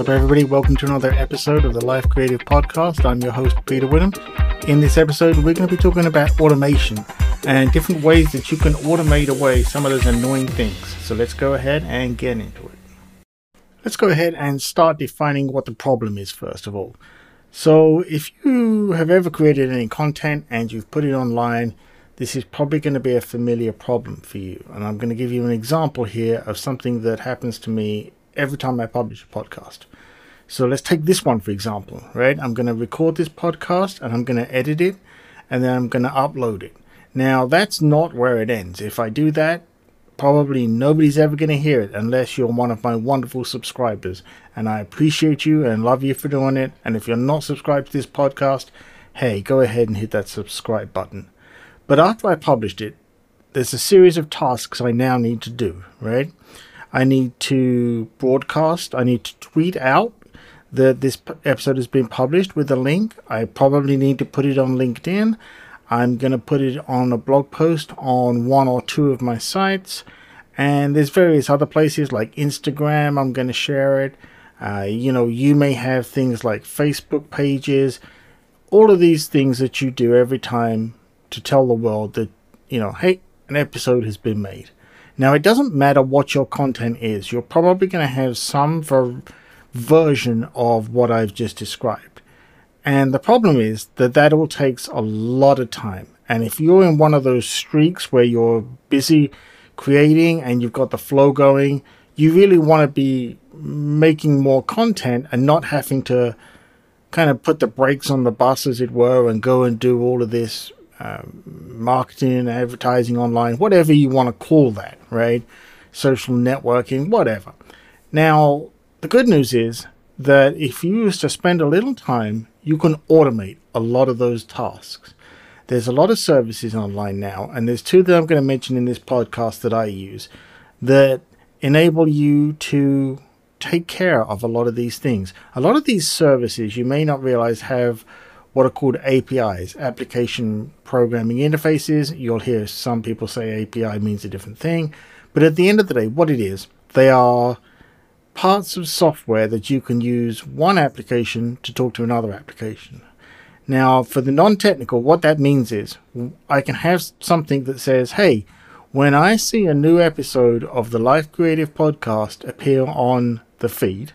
up, everybody? Welcome to another episode of the Life Creative Podcast. I'm your host, Peter Witham. In this episode, we're going to be talking about automation and different ways that you can automate away some of those annoying things. So let's go ahead and get into it. Let's go ahead and start defining what the problem is, first of all. So, if you have ever created any content and you've put it online, this is probably going to be a familiar problem for you. And I'm going to give you an example here of something that happens to me every time I publish a podcast. So let's take this one for example, right? I'm going to record this podcast and I'm going to edit it and then I'm going to upload it. Now, that's not where it ends. If I do that, probably nobody's ever going to hear it unless you're one of my wonderful subscribers. And I appreciate you and love you for doing it. And if you're not subscribed to this podcast, hey, go ahead and hit that subscribe button. But after I published it, there's a series of tasks I now need to do, right? I need to broadcast, I need to tweet out that this episode has been published with a link. I probably need to put it on LinkedIn. I'm going to put it on a blog post on one or two of my sites. And there's various other places like Instagram, I'm going to share it. Uh, you know, you may have things like Facebook pages, all of these things that you do every time to tell the world that, you know, hey, an episode has been made. Now, it doesn't matter what your content is, you're probably going to have some ver- version of what I've just described. And the problem is that that all takes a lot of time. And if you're in one of those streaks where you're busy creating and you've got the flow going, you really want to be making more content and not having to kind of put the brakes on the bus, as it were, and go and do all of this um, marketing, advertising online, whatever you want to call that, right? Social networking, whatever. Now, the good news is that if you use to spend a little time, you can automate a lot of those tasks. There's a lot of services online now, and there's two that I'm going to mention in this podcast that I use that enable you to take care of a lot of these things. A lot of these services you may not realize have what are called APIs, application programming interfaces. You'll hear some people say API means a different thing, but at the end of the day, what it is, they are parts of software that you can use one application to talk to another application. Now, for the non technical, what that means is I can have something that says, hey, when I see a new episode of the Life Creative podcast appear on the feed,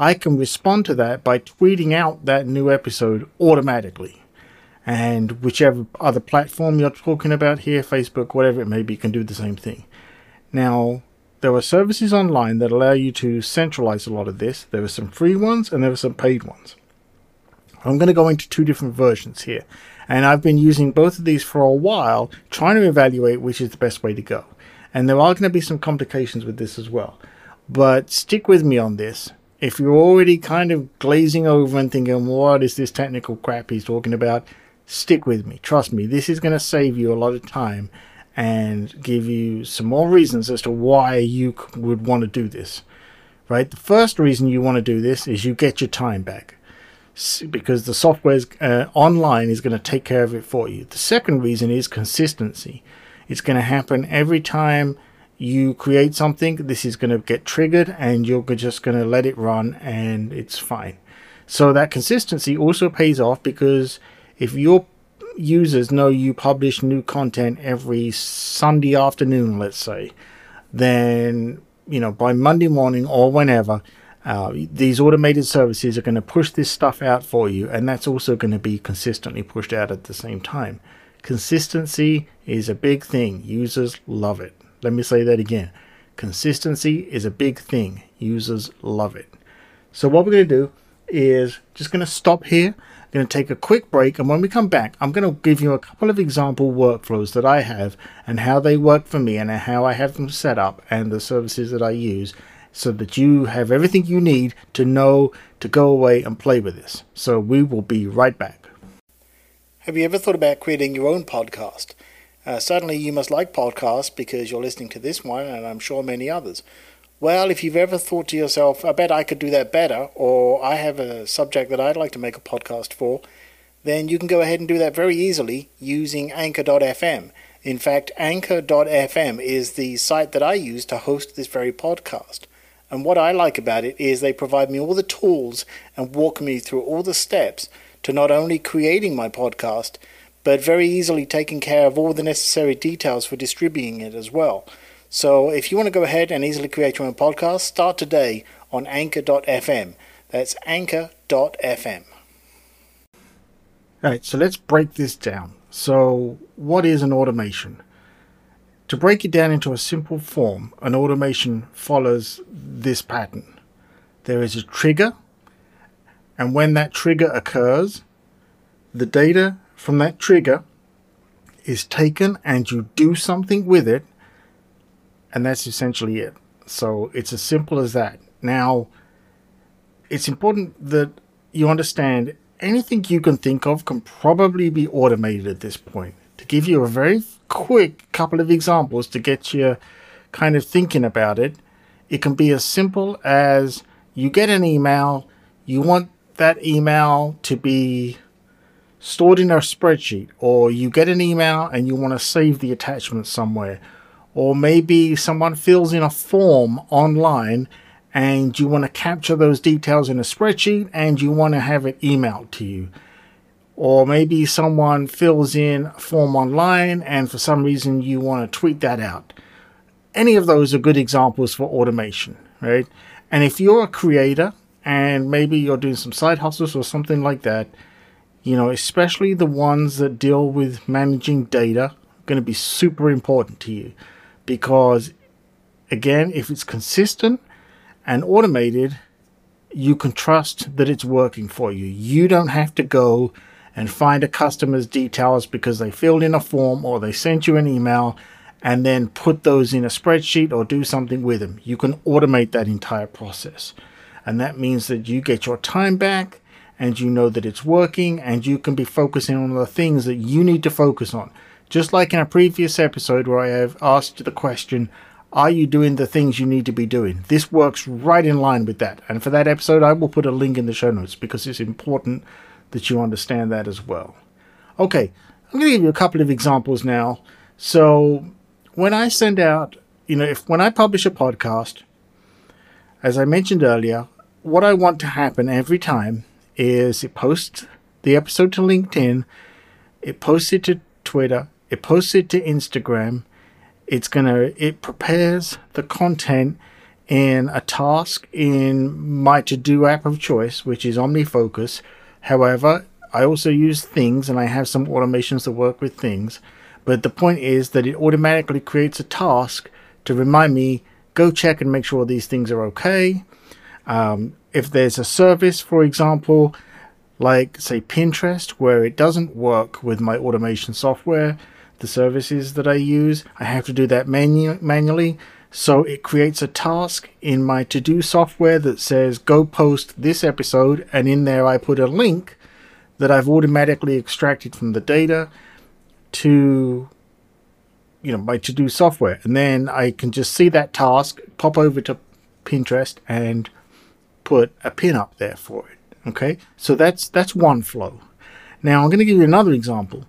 I can respond to that by tweeting out that new episode automatically. And whichever other platform you're talking about here, Facebook, whatever it may be, can do the same thing. Now, there are services online that allow you to centralize a lot of this. There are some free ones and there are some paid ones. I'm going to go into two different versions here. And I've been using both of these for a while, trying to evaluate which is the best way to go. And there are going to be some complications with this as well. But stick with me on this if you're already kind of glazing over and thinking, what is this technical crap he's talking about? Stick with me. Trust me, this is going to save you a lot of time and give you some more reasons as to why you would want to do this. Right? The first reason you want to do this is you get your time back because the software uh, online is going to take care of it for you. The second reason is consistency. It's going to happen every time you create something, this is going to get triggered and you're just going to let it run and it's fine. So that consistency also pays off because if your users know you publish new content every Sunday afternoon, let's say, then, you know, by Monday morning or whenever, uh, these automated services are going to push this stuff out for you, and that's also going to be consistently pushed out at the same time. Consistency is a big thing. Users love it. Let me say that again. Consistency is a big thing. Users love it. So what we're going to do is just going to stop here. I'm going to take a quick break, and when we come back, I'm going to give you a couple of example workflows that I have and how they work for me and how I have them set up and the services that I use so that you have everything you need to know to go away and play with this. So we will be right back. Have you ever thought about creating your own podcast? Uh, certainly, you must like podcasts because you're listening to this one, and I'm sure many others. Well, if you've ever thought to yourself, I bet I could do that better, or I have a subject that I'd like to make a podcast for, then you can go ahead and do that very easily using Anchor.fm. In fact, Anchor.fm is the site that I use to host this very podcast. And what I like about it is they provide me all the tools and walk me through all the steps to not only creating my podcast, but very easily taking care of all the necessary details for distributing it as well. So if you want to go ahead and easily create your own podcast, start today on anchor.fm. That's anchor.fm. All right, so let's break this down. So, what is an automation? To break it down into a simple form, an automation follows this pattern. There is a trigger, and when that trigger occurs, the data from that trigger is taken and you do something with it, and that's essentially it. So it's as simple as that. Now, it's important that you understand anything you can think of can probably be automated at this point. To give you a very quick couple of examples to get you kind of thinking about it, it can be as simple as you get an email, you want that email to be stored in a spreadsheet, or you get an email and you want to save the attachment somewhere, or maybe someone fills in a form online and you want to capture those details in a spreadsheet and you want to have it emailed to you. Or maybe someone fills in a form online and for some reason you want to tweet that out. Any of those are good examples for automation, right? And if you're a creator and maybe you're doing some side hustles or something like that, you know, especially the ones that deal with managing data, are going to be super important to you because again, if it's consistent and automated, you can trust that it's working for you. You don't have to go and find a customer's details because they filled in a form or they sent you an email and then put those in a spreadsheet or do something with them. You can automate that entire process. And that means that you get your time back and you know that it's working and you can be focusing on the things that you need to focus on. Just like in a previous episode where I have asked the question, are you doing the things you need to be doing? This works right in line with that. And for that episode, I will put a link in the show notes because it's important that you understand that as well. Okay, I'm going to give you a couple of examples now. So, when I send out, you know, if when I publish a podcast, as I mentioned earlier, what I want to happen every time is it posts the episode to LinkedIn, it posts it to Twitter, it posts it to Instagram, it's gonna it prepares the content in a task in my to-do app of choice, which is OmniFocus. However, I also use things and I have some automations that work with Things. But the point is that it automatically creates a task to remind me go check and make sure these Things are okay. Um, if there's a service, for example, like say Pinterest, where it doesn't work with my automation software, the services that I use. I have to do that manu- manually. So it creates a task in my to do software that says go post this episode, and in there I put a link that I've automatically extracted from the data to you know my to do software. And then I can just see that task, pop over to Pinterest and put a pin up there for it. Okay, so that's that's one flow. Now I'm going to give you another example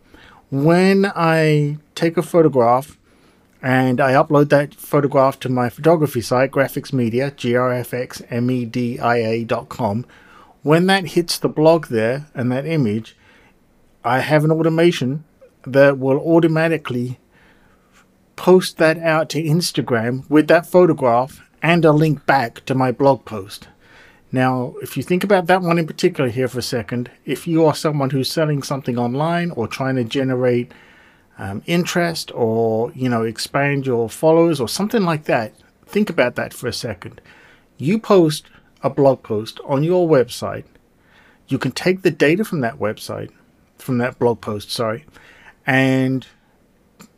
when I take a photograph and I upload that photograph to my photography site, Graphics Media, grfxmedia.com, when that hits the blog there and that image, I have an automation that will automatically post that out to Instagram with that photograph and a link back to my blog post. Now, if you think about that one in particular here for a second, if you are someone who's selling something online or trying to generate um, interest or, you know, expand your followers or something like that, think about that for a second. You post a blog post on your website. You can take the data from that website, from that blog post, sorry, and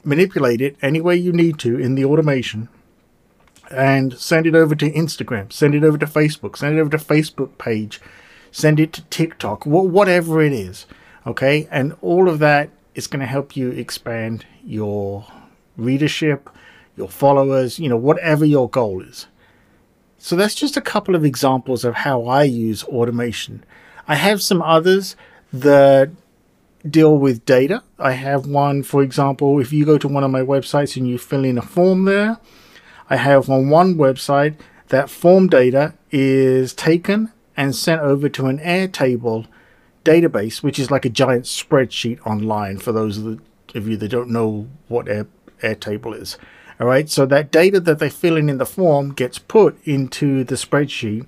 manipulate it any way you need to in the automation and send it over to Instagram, send it over to Facebook, send it over to Facebook page, send it to TikTok, whatever it is. Okay, and all of that is going to help you expand your readership, your followers, you know, whatever your goal is. So that's just a couple of examples of how I use automation. I have some others that deal with data. I have one, for example, if you go to one of my websites and you fill in a form there, I have on one website that form data is taken and sent over to an Airtable database, which is like a giant spreadsheet online for those of, you that don't know what Air, Airtable is. All right, so that data that they fill in in the form gets put into the spreadsheet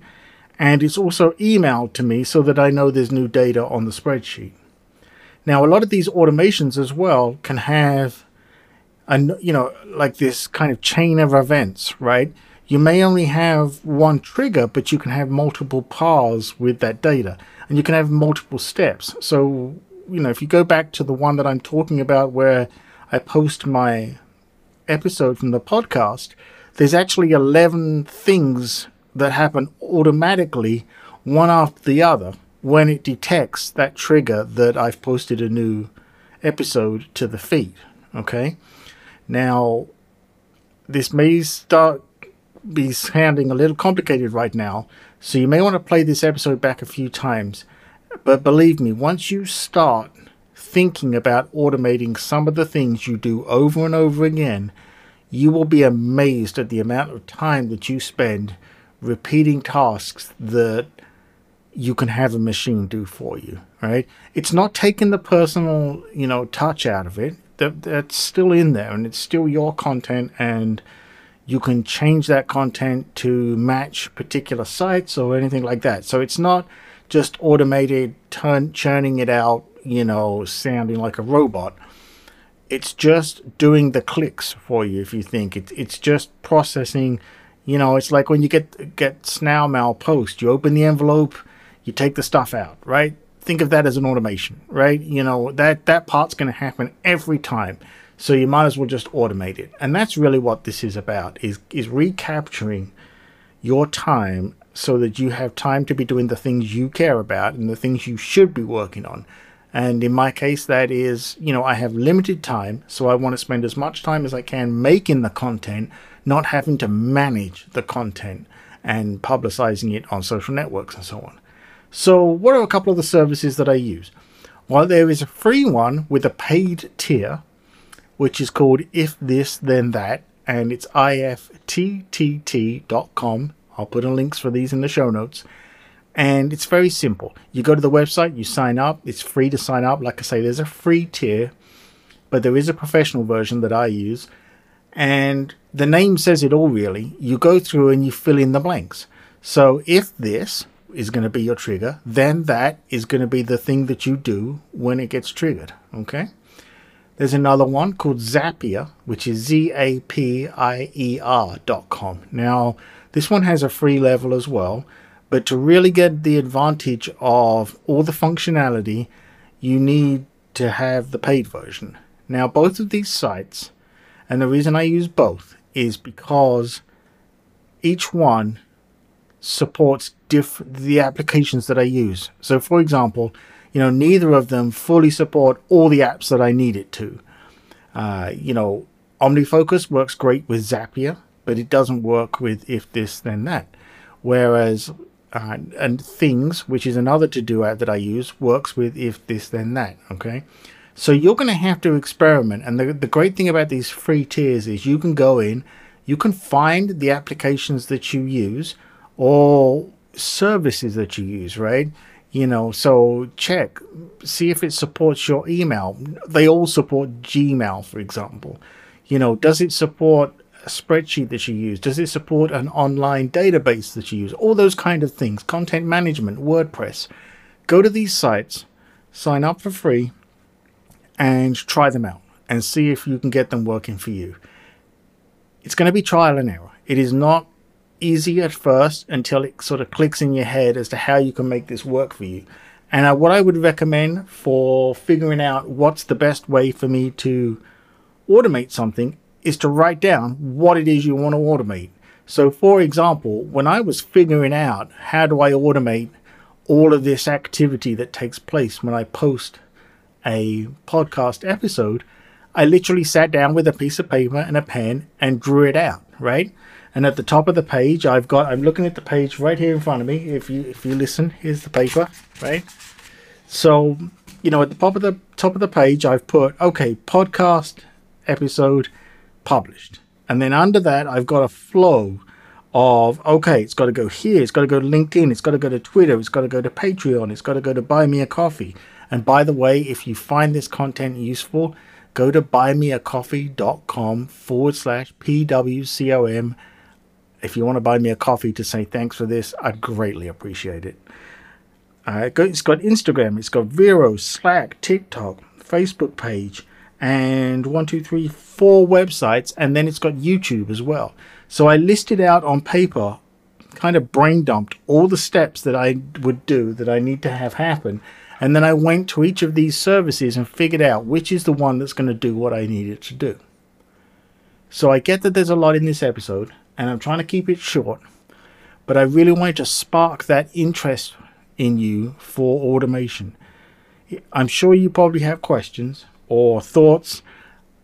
and it's also emailed to me so that I know there's new data on the spreadsheet. Now, a lot of these automations as well can have, a, you know, like this kind of chain of events, right? You may only have one trigger, but you can have multiple paths with that data, and you can have multiple steps. So, you know, if you go back to the one that I'm talking about where I post my episode from the podcast, there's actually 11 things that happen automatically, one after the other, when it detects that trigger that I've posted a new episode to the feed. Okay. Now, this may start be sounding a little complicated right now, so you may want to play this episode back a few times. But believe me, once you start thinking about automating some of the things you do over and over again, you will be amazed at the amount of time that you spend repeating tasks that you can have a machine do for you, right? It's not taking the personal, you know, touch out of it. That that's still in there and it's still your content and you can change that content to match particular sites or anything like that. So it's not just automated turn churning it out, you know, sounding like a robot. It's just doing the clicks for you if you think it's it's just processing you know, it's like when you get get snail mail post, you open the envelope, you take the stuff out, right? Think of that as an automation, right? You know, that that part's going to happen every time. So you might as well just automate it. And that's really what this is about is is recapturing your time so that you have time to be doing the things you care about and the things you should be working on. And in my case, that is, you know, I have limited time, so I want to spend as much time as I can making the content not having to manage the content and publicizing it on social networks and so on. So, what are a couple of the services that I use? Well, there is a free one with a paid tier, which is called If This Then That, and it's ifttt.com. I'll put in links for these in the show notes. And it's very simple. You go to the website, you sign up. It's free to sign up. Like I say, there's a free tier, but there is a professional version that I use. And the name says it all, really. You go through and you fill in the blanks. So if this is going to be your trigger, then that is going to be the thing that you do when it gets triggered. Okay? There's another one called Zapier, which is Z A P I E R dot com. Now, this one has a free level as well, but to really get the advantage of all the functionality, you need to have the paid version. Now, both of these sites and the reason I use both is because each one supports diff- the applications that I use. So, for example, you know, neither of them fully support all the apps that I need it to. Uh, you know, OmniFocus works great with Zapier, but it doesn't work with if this then that. Whereas, uh, and Things, which is another to do app that I use, works with if this then that. Okay, so you're going to have to experiment. And the, the great thing about these free tiers is you can go in, you can find the applications that you use or services that you use, right? You know, so check, see if it supports your email. They all support Gmail, for example. You know, does it support a spreadsheet that you use? Does it support an online database that you use? All those kind of things. Content management, WordPress. Go to these sites, sign up for free, and try them out and see if you can get them working for you. It's going to be trial and error. It is not easy at first until it sort of clicks in your head as to how you can make this work for you. And uh, what I would recommend for figuring out what's the best way for me to automate something is to write down what it is you want to automate. So, for example, when I was figuring out how do I automate all of this activity that takes place when I post a podcast episode, I literally sat down with a piece of paper and a pen and drew it out, right? And at the top of the page, I've got I'm looking at the page right here in front of me. If you if you listen, here's the paper, right? So, you know, at the top of the top of the page, I've put okay, podcast episode published. And then under that, I've got a flow of okay, it's got to go here, it's got to go to LinkedIn, it's got to go to Twitter, it's got to go to Patreon, it's got to go to Buy Me a Coffee. And by the way, if you find this content useful, go to buymeacoffee.com forward slash PWCOM. If you want to buy me a coffee to say thanks for this, I'd greatly appreciate it. Uh, it's got Instagram, it's got Vero, Slack, TikTok, Facebook page, and one, two, three, four websites, and then it's got YouTube as well. So I listed out on paper, kind of brain dumped all the steps that I would do that I need to have happen. And then I went to each of these services and figured out which is the one that's going to do what I need it to do. So I get that there's a lot in this episode, and I'm trying to keep it short, but I really wanted to spark that interest in you for automation. I'm sure you probably have questions or thoughts.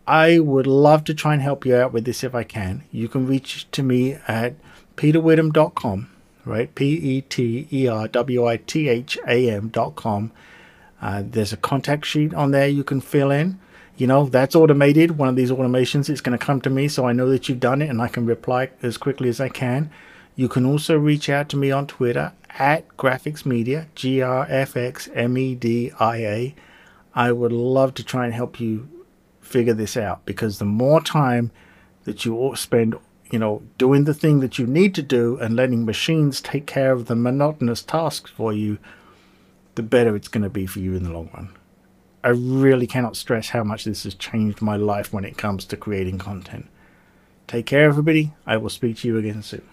I would love to try and help you out with this if I can. You can reach to me at peterwitham.com, right? P E T E R W I T H A M.com. Uh, there's a contact sheet on there you can fill in. You know, that's automated. One of these automations is going to come to me so I know that you've done it and I can reply as quickly as I can. You can also reach out to me on Twitter at Grafix Media, G R F X M E D I A. I would love to try and help you figure this out because the more time that you spend, you know, doing the thing that you need to do and letting machines take care of the monotonous tasks for you, the better it's going to be for you in the long run. I really cannot stress how much this has changed my life when it comes to creating content. Take care, everybody. I will speak to you again soon.